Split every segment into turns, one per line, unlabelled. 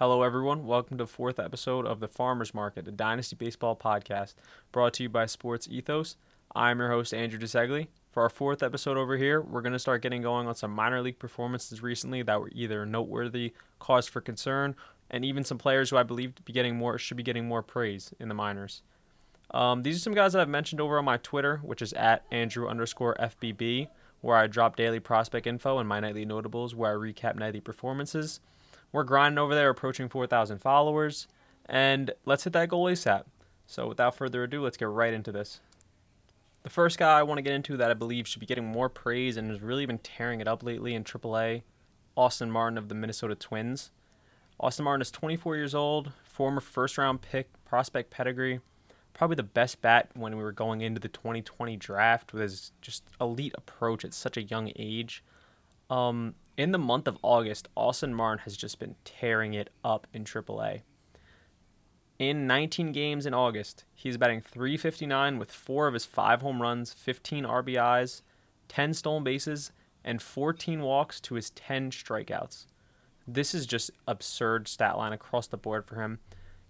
Hello, everyone. Welcome to the fourth episode of the Farmers Market, a Dynasty Baseball podcast brought to you by Sports Ethos. I'm your host, Andrew DeSegli. For our fourth episode over here, we're going to start getting going on some minor league performances recently that were either noteworthy, cause for concern, and even some players who I believe be getting more should be getting more praise in the minors. Um, these are some guys that I've mentioned over on my Twitter, which is at Andrew underscore FBB, where I drop daily prospect info and my nightly notables, where I recap nightly performances. We're grinding over there, approaching 4,000 followers, and let's hit that goal ASAP. So, without further ado, let's get right into this. The first guy I want to get into that I believe should be getting more praise and has really been tearing it up lately in AAA, Austin Martin of the Minnesota Twins. Austin Martin is 24 years old, former first round pick, prospect pedigree, probably the best bat when we were going into the 2020 draft with his just elite approach at such a young age. Um, in the month of August, Austin Martin has just been tearing it up in AAA. In 19 games in August, he's batting 359 with four of his five home runs, 15 RBIs, 10 stolen bases, and 14 walks to his 10 strikeouts. This is just absurd stat line across the board for him.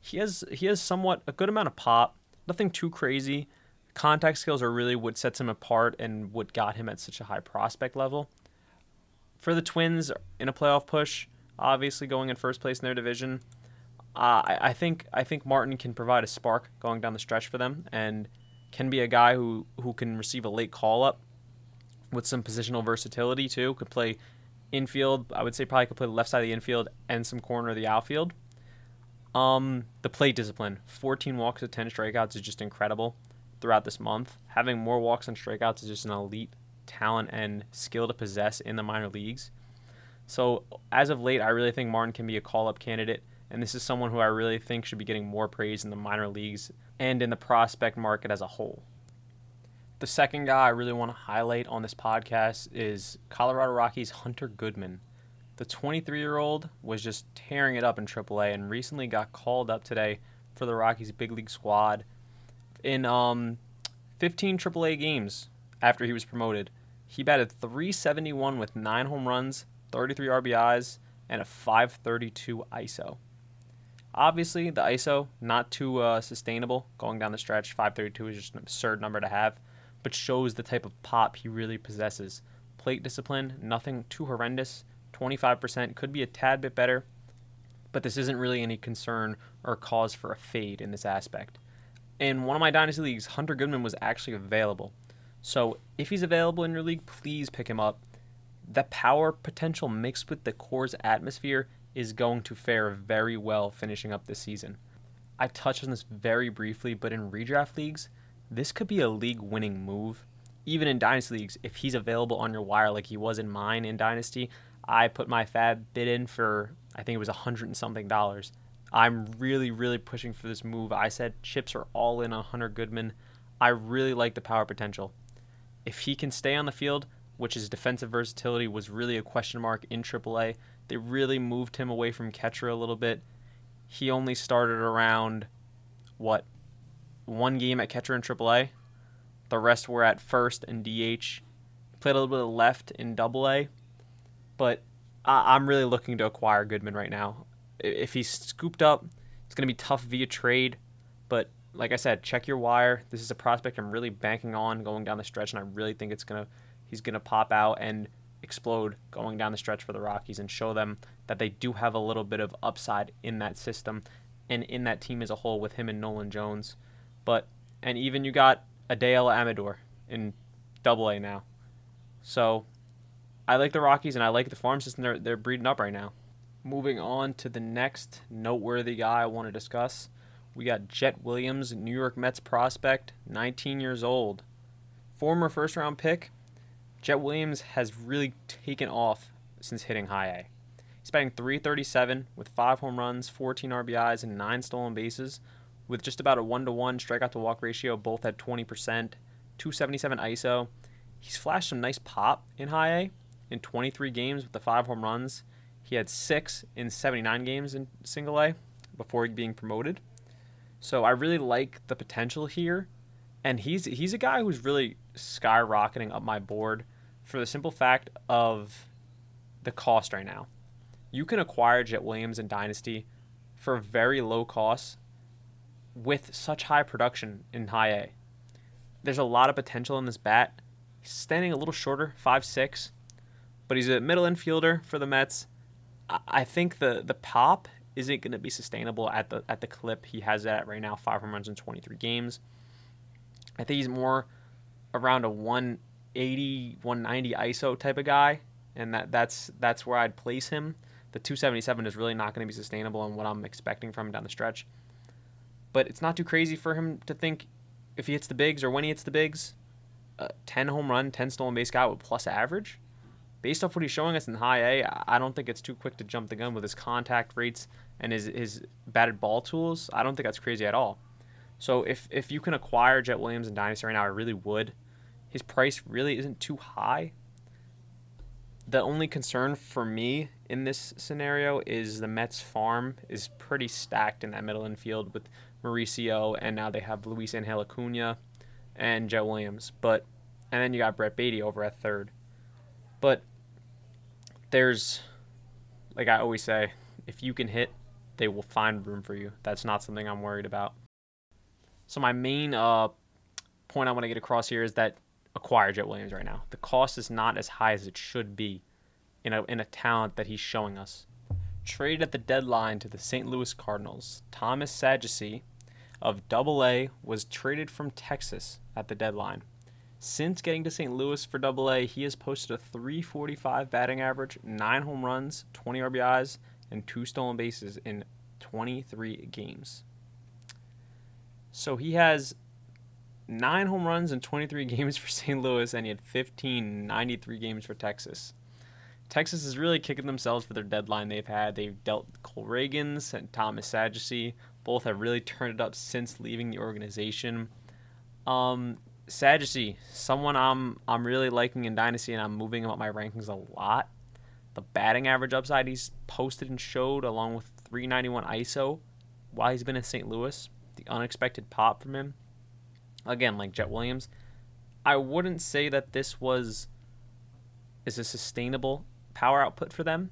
He has he has somewhat a good amount of pop, nothing too crazy. Contact skills are really what sets him apart and what got him at such a high prospect level. For the Twins in a playoff push, obviously going in first place in their division, uh, I, I think I think Martin can provide a spark going down the stretch for them and can be a guy who who can receive a late call up with some positional versatility too. Could play infield. I would say probably could play the left side of the infield and some corner of the outfield. Um, the plate discipline, 14 walks to 10 strikeouts is just incredible throughout this month. Having more walks and strikeouts is just an elite talent and skill to possess in the minor leagues. So as of late, I really think Martin can be a call-up candidate, and this is someone who I really think should be getting more praise in the minor leagues and in the prospect market as a whole. The second guy I really want to highlight on this podcast is Colorado Rockies Hunter Goodman. The 23 year old was just tearing it up in AAA and recently got called up today for the Rockies big league squad in um, 15 AAA games after he was promoted. He batted 371 with 9 home runs, 33 RBIs, and a 532 ISO. Obviously, the ISO not too uh, sustainable going down the stretch. 532 is just an absurd number to have, but shows the type of pop he really possesses. Plate discipline, nothing too horrendous, 25%, could be a tad bit better, but this isn't really any concern or cause for a fade in this aspect. In one of my dynasty leagues, Hunter Goodman was actually available. So if he's available in your league, please pick him up. The power potential mixed with the Coors atmosphere is going to fare very well finishing up this season. I touched on this very briefly, but in redraft leagues, this could be a league winning move. Even in dynasty leagues, if he's available on your wire like he was in mine in dynasty, I put my FAAB bid in for I think it was a hundred and something dollars. I'm really, really pushing for this move. I said chips are all in on Hunter Goodman. I really like the power potential. If he can stay on the field, which his defensive versatility was really a question mark in AAA, they really moved him away from catcher a little bit. He only started around what one game at catcher in AAA. The rest were at first and DH. Played a little bit of left in AA but I- am really looking to acquire Goodman right now. If he's scooped up, it's going to be tough via trade. Like I said, check your wire. This is a prospect I'm really banking on going down the stretch, and I really think it's gonna he's gonna pop out and explode going down the stretch for the Rockies and show them that they do have a little bit of upside in that system and in that team as a whole with him and Nolan Jones. But and even you got Adael Amador in Double A now, so I like the Rockies and I like the farm system they're they're breeding up right now. Moving on to the next noteworthy guy I want to discuss, we got Jett Williams, New York Mets prospect, 19 years old, former first round pick. Jett Williams has really taken off since hitting high A. He's batting 337 with five home runs, 14 RBIs, and nine stolen bases, with just about a one to one strikeout to walk ratio, both at 20%, 277 ISO. He's flashed some nice pop in high A, in 23 games with the five home runs. He had six in 79 games in single A before being promoted. So I really like the potential here. And he's he's a guy who's really skyrocketing up my board for the simple fact of the cost right now. You can acquire Jett Williams and Dynasty for very low costs with such high production in high A. There's a lot of potential in this bat. He's standing a little shorter, five six, but he's a middle infielder for the Mets. I think the the pop isn't going to be sustainable at the at the clip he has at right now, five home runs in 23 games. I think he's more around a 180, 190 ISO type of guy, and that that's that's where I'd place him. The 277 is really not going to be sustainable in what I'm expecting from him down the stretch. But it's not too crazy for him to think if he hits the bigs or when he hits the bigs, uh, 10 home run, 10 stolen base guy with plus average. Based off what he's showing us in high A, I don't think it's too quick to jump the gun with his contact rates and his, his batted ball tools. I don't think that's crazy at all. So if, if you can acquire Jett Williams and Dynasty right now, I really would. His price really isn't too high. The only concern for me in this scenario is the Mets farm is pretty stacked in that middle infield with Mauricio, and now they have Luis Angel Acuna and Joe Williams. But and then you got Brett Baty over at third. But there's like I always say, if you can hit, they will find room for you. That's not something I'm worried about. So my main uh, point I want to get across here is that acquire Jett Williams right now. The cost is not as high as it should be in a in a talent that he's showing us. Traded at the deadline to the St. Louis Cardinals, Thomas Saggese of Double A was traded from Texas at the deadline. Since getting to St. Louis for Double A, he has posted a 345 batting average, 9 home runs, 20 RBIs, and 2 stolen bases in 23 games. So he has 9 home runs in 23 games for St. Louis, and he had 15 93 games for Texas. Texas is really kicking themselves for their deadline they've had. They've dealt Cole Ragans and Thomas Saggese. Both have really turned it up since leaving the organization. Um, Saggese, someone I'm I'm really liking in Dynasty, and I'm moving him up my rankings a lot. The batting average upside he's posted and showed, along with 391 ISO, while he's been in St. Louis, the unexpected pop from him. Again, like Jett Williams, I wouldn't say that this was is a sustainable power output for them,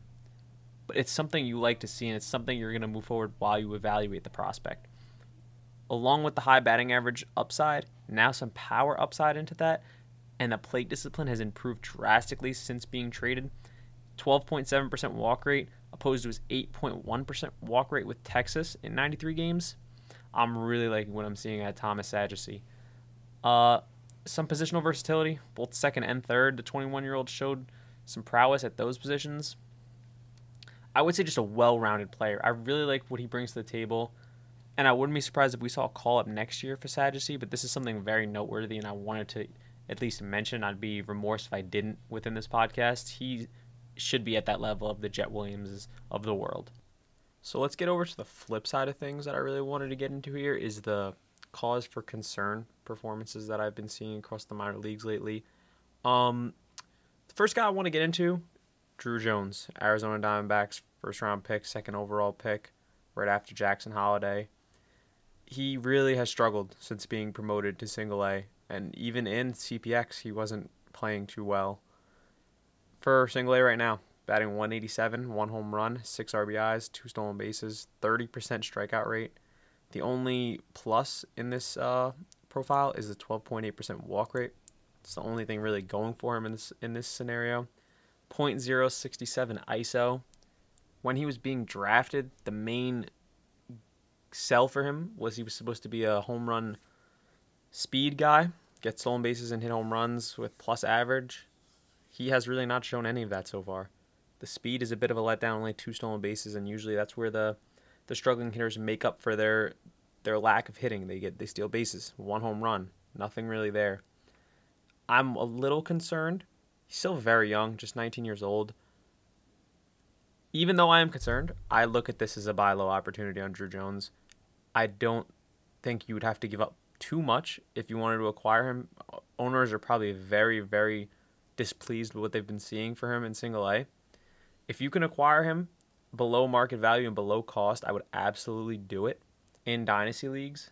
but it's something you like to see, and it's something you're going to move forward while you evaluate the prospect. Along with the high batting average upside, now some power upside into that, and the plate discipline has improved drastically since being traded. 12.7% walk rate opposed to his 8.1% walk rate with Texas in 93 games. I'm really liking what I'm seeing at Thomas Saggese. Uh, some positional versatility, both second and third. The 21 year old showed some prowess at those positions. I would say just a well-rounded player. I really like what he brings to the table, and I wouldn't be surprised if we saw a call up next year for Saggese. But this is something very noteworthy, and I wanted to at least mention. I'd be remorse if I didn't within this podcast. He should be at that level of the Jett Williamses of the world. So let's get over to the flip side of things that I really wanted to get into here is the cause for concern performances that I've been seeing across the minor leagues lately. Um, the First guy I want to get into, Drew Jones, Arizona Diamondbacks, first round pick, second overall pick, right after Jackson Holliday. He really has struggled since being promoted to single A, and even in CPX, he wasn't playing too well. For single A right now, batting 187, one home run, six RBIs, two stolen bases, 30% strikeout rate. The only plus in this uh, profile is the 12.8% walk rate, it's the only thing really going for him in this in this scenario. 0.067 ISO. When he was being drafted, the main sell for him was he was supposed to be a home run speed guy, get stolen bases and hit home runs with plus average. He has really not shown any of that so far. The speed is a bit of a letdown, only two stolen bases, and usually that's where the the struggling hitters make up for their their lack of hitting. They get they steal bases, one home run, nothing really there. I'm a little concerned. He's still very young, just 19 years old. Even though I am concerned, I look at this as a buy low opportunity on Drew Jones. I don't think you would have to give up too much if you wanted to acquire him. Owners are probably very, very displeased with what they've been seeing for him in single A. If you can acquire him below market value and below cost, I would absolutely do it in dynasty leagues.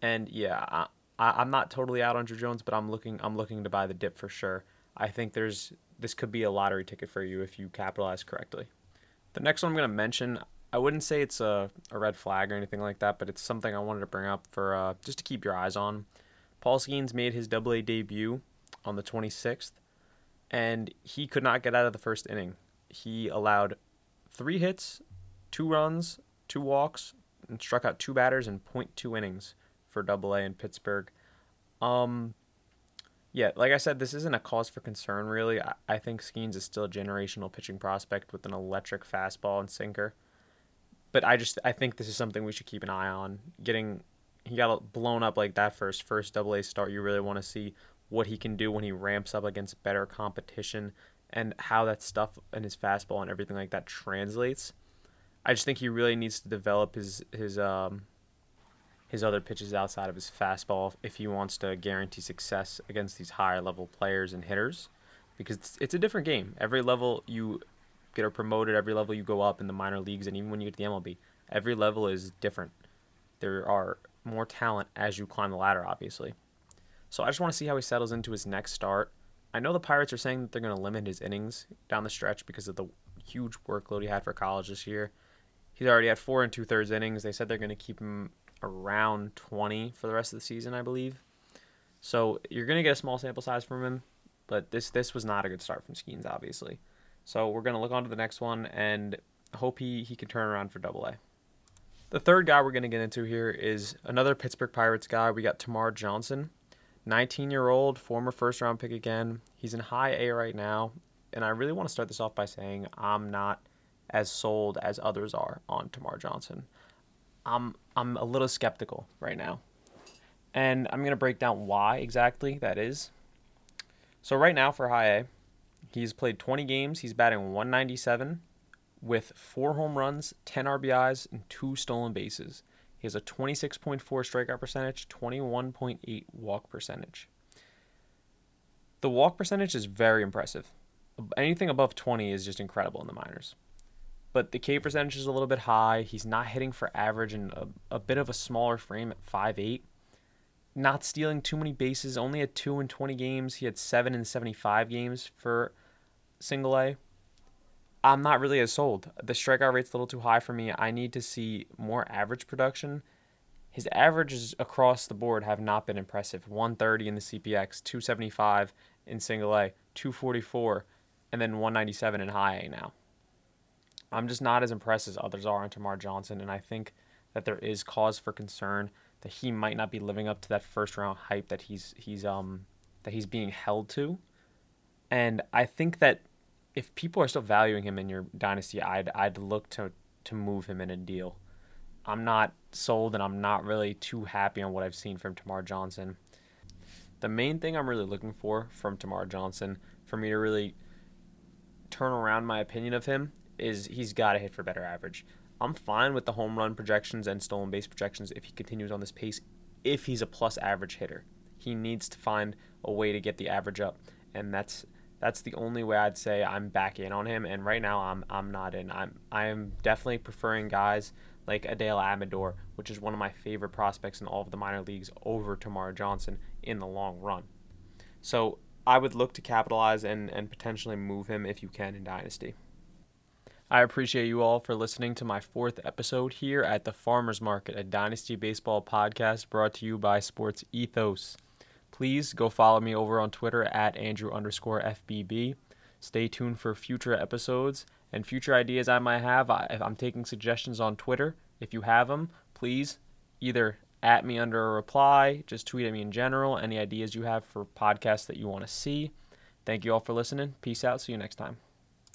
And yeah, I, am not totally out on Drew Jones, but I'm looking I'm looking to buy the dip for sure. I think there's this could be a lottery ticket for you if you capitalize correctly. The next one I'm going to mention, I wouldn't say it's a, a red flag or anything like that, but it's something I wanted to bring up for uh, just to keep your eyes on. Paul Skenes made his Double A debut on the 26th, and he could not get out of the first inning. He allowed three hits, two runs, two walks, and struck out two batters in .2 innings for Double A in Pittsburgh. Um, yeah, like I said, this isn't a cause for concern really. I, I think Skenes is still a generational pitching prospect with an electric fastball and sinker. But I just I think this is something we should keep an eye on. Getting he got blown up like that for his first double A start. You really want to see what he can do when he ramps up against better competition and how that stuff and his fastball and everything like that translates. I just think he really needs to develop his his um his other pitches outside of his fastball if he wants to guarantee success against these higher level players and hitters because it's, it's a different game. Every level you get promoted, every level you go up in the minor leagues and even when you get to the MLB, every level is different. There are more talent as you climb the ladder, obviously. So I just want to see how he settles into his next start. I know the Pirates are saying that they're going to limit his innings down the stretch because of the huge workload he had for college this year. He's already had four and two thirds innings. They said they're going to keep him around 20 for the rest of the season, I believe. So you're going to get a small sample size from him, but this this was not a good start from Skenes, obviously. So we're going to look on to the next one and hope he, he can turn around for double A. The third guy we're going to get into here is another Pittsburgh Pirates guy. We got Termarr Johnson, 19 year old, former first round pick again. He's in high A right now. And I really want to start this off by saying I'm not as sold as others are on Termarr Johnson. I'm I'm a little skeptical right now. And I'm going to break down why exactly that is. So right now for high A, he's played 20 games, he's batting 197 with four home runs, 10 RBIs, and two stolen bases. He has a 26.4 strikeout percentage, 21.8 walk percentage. The walk percentage is very impressive. Anything above 20 is just incredible in the minors. But the K percentage is a little bit high. He's not hitting for average and a, a bit of a smaller frame at 5'8. Not stealing too many bases, only had 2 in 20 games. He had 7 in 75 games for single A. I'm not really as sold. The strikeout rate's a little too high for me. I need to see more average production. His averages across the board have not been impressive. 130 in the CPX, 275 in single A, 244, and then 197 in high A now. I'm just not as impressed as others are on Termarr Johnson, and I think that there is cause for concern that he might not be living up to that first round hype that he's he's um that he's being held to. And I think that if people are still valuing him in your dynasty, I'd I'd look to to move him in a deal. I'm not sold, and I'm not really too happy on what I've seen from Termarr Johnson. The main thing I'm really looking for from Termarr Johnson, for me to really turn around my opinion of him, is he's got to hit for better average. I'm fine with the home run projections and stolen base projections if he continues on this pace. If he's a plus average hitter, he needs to find a way to get the average up, and that's that's the only way I'd say I'm back in on him. And right now, I'm I'm not in. I'm I am definitely preferring guys like Adael Amador, which is one of my favorite prospects in all of the minor leagues, over Termarr Johnson in the long run. So I would look to capitalize and, and potentially move him if you can in Dynasty. I appreciate you all for listening to my fourth episode here at the Farmers Market, a Dynasty Baseball podcast brought to you by Sports Ethos please go follow me over on Twitter at Andrew underscore FBB. Stay tuned for future episodes and future ideas I might have. I, I'm taking suggestions on Twitter. If you have them, please either at me under a reply, just tweet at me in general, any ideas you have for podcasts that you want to see. Thank you all for listening. Peace out. See you next time.